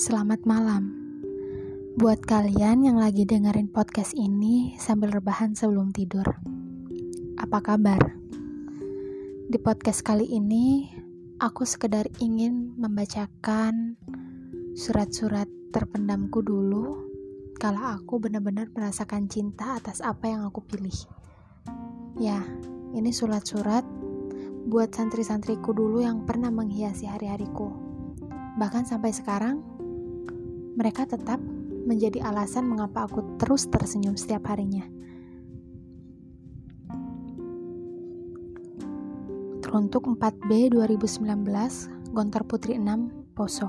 Selamat malam. Buat kalian yang lagi dengerin podcast ini sambil rebahan sebelum tidur. Apa kabar? Di podcast kali ini, aku sekedar ingin membacakan surat-surat terpendamku dulu kalau aku benar-benar merasakan cinta atas apa yang aku pilih. Ya, ini surat-surat buat santri-santriku dulu yang pernah menghiasi hari-hariku. Bahkan sampai sekarang, mereka tetap menjadi alasan mengapa aku terus tersenyum setiap harinya. Teruntuk 4B 2019, Gontor Putri 6, Poso.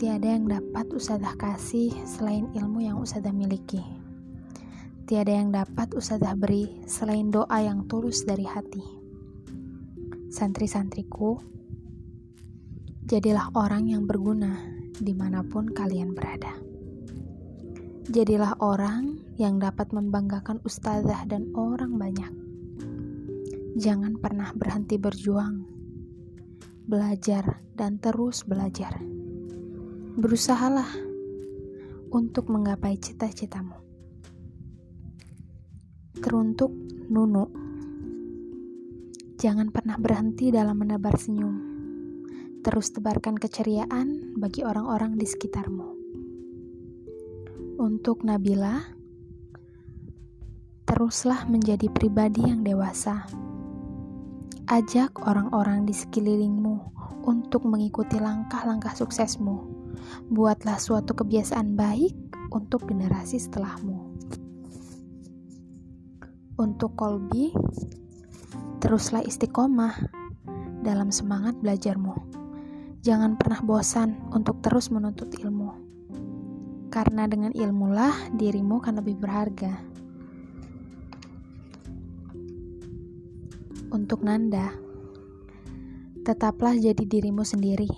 Tiada yang dapat usadah kasih selain ilmu yang usadah miliki. Tiada yang dapat usadah beri selain doa yang tulus dari hati. Santri-santriku, Jadilah orang yang berguna di mana pun kalian berada. Jadilah orang yang dapat membanggakan ustazah dan orang banyak. Jangan pernah berhenti berjuang, belajar, dan terus belajar. Berusahalah untuk menggapai cita-citamu. Teruntuk Nunu, jangan pernah berhenti dalam menebar senyum Terus tebarkan keceriaan bagi orang-orang di sekitarmu. Untuk Nabila, teruslah menjadi pribadi yang dewasa. Ajak orang-orang di sekelilingmu untuk mengikuti langkah-langkah suksesmu. Buatlah suatu kebiasaan baik untuk generasi setelahmu. Untuk Kolbi, teruslah istiqomah dalam semangat belajarmu. Jangan pernah bosan untuk terus menuntut ilmu, karena dengan ilmulah dirimu akan lebih berharga. Untuk Nanda, tetaplah jadi dirimu sendiri.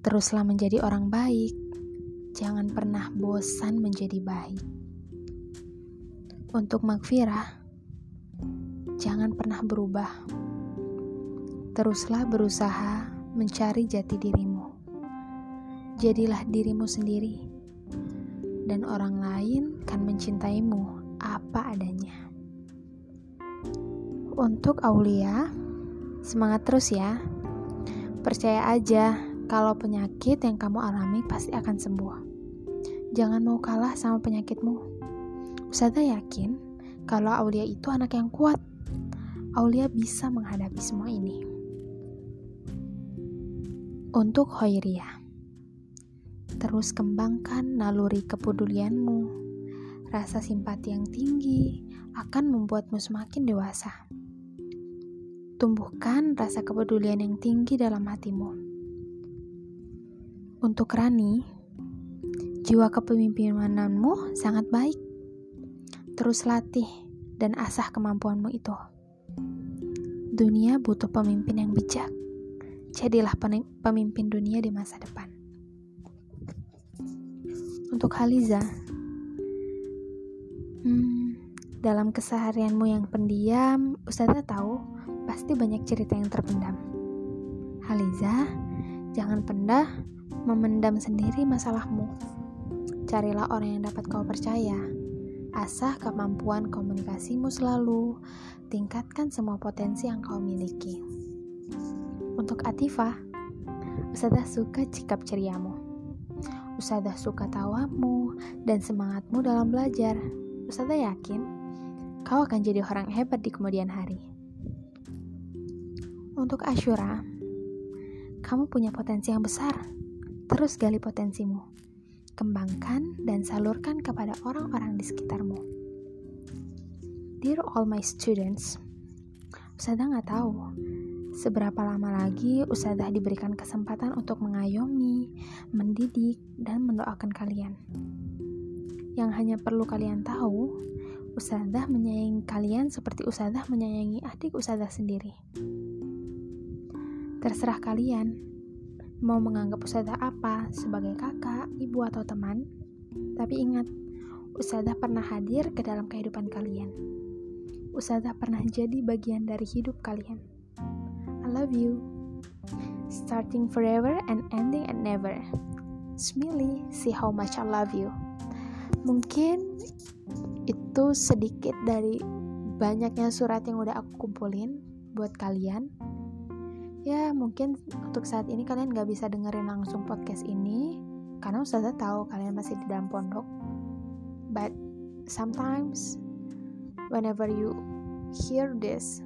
Teruslah menjadi orang baik. Jangan pernah bosan menjadi baik. Untuk Magfirah, jangan pernah berubah. Teruslah berusaha mencari jati dirimu. Jadilah dirimu sendiri, dan orang lain akan mencintaimu apa adanya. Untuk Aulia, semangat terus ya. Percaya aja kalau penyakit yang kamu alami pasti akan sembuh. Jangan mau kalah sama penyakitmu. Usada yakin kalau Aulia itu anak yang kuat. Aulia bisa menghadapi semua ini. Untuk Hoiria, terus kembangkan naluri kepedulianmu. Rasa simpati yang tinggi akan membuatmu semakin dewasa. Tumbuhkan rasa kepedulian yang tinggi dalam hatimu. Untuk Rani, jiwa kepemimpinanmu sangat baik. Terus latih dan asah kemampuanmu itu. Dunia butuh pemimpin yang bijak jadilah pemimpin dunia di masa depan. Untuk Haliza, hmm, dalam keseharianmu yang pendiam, Ustazah tahu pasti banyak cerita yang terpendam. Haliza, jangan pendah memendam sendiri masalahmu. Carilah orang yang dapat kau percaya. Asah kemampuan komunikasimu selalu, tingkatkan semua potensi yang kau miliki. Untuk Atifah, Ustazah suka sikap ceriamu. Ustazah suka tawamu dan semangatmu dalam belajar. Ustazah yakin kau akan jadi orang hebat di kemudian hari. Untuk Ashura, kamu punya potensi yang besar. Terus gali potensimu. Kembangkan dan salurkan kepada orang-orang di sekitarmu. Dear all my students, Ustazah nggak tahu Seberapa lama lagi Ustazah diberikan kesempatan untuk mengayomi, mendidik, dan mendoakan kalian. Yang hanya perlu kalian tahu, Ustazah menyayangi kalian seperti Ustazah menyayangi adik Ustazah sendiri. Terserah kalian, mau menganggap Ustazah apa sebagai kakak, ibu, atau teman. Tapi ingat, Ustazah pernah hadir ke dalam kehidupan kalian. Ustazah pernah jadi bagian dari hidup kalian love you. starting forever and ending at never. Smiley, see how much I love you. Mungkin itu sedikit dari banyaknya surat yang udah aku kumpulin buat kalian. Ya mungkin untuk saat ini kalian gak bisa dengerin langsung podcast ini karena Ustazah tahu kalian masih di dalam pondok. But sometimes whenever you hear this,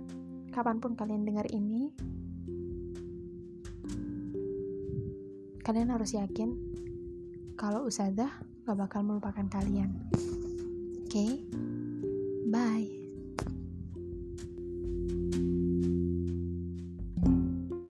kapan pun kalian dengar ini, kalian harus yakin kalau Ustazah gak bakal melupakan kalian. Oke, okay? bye.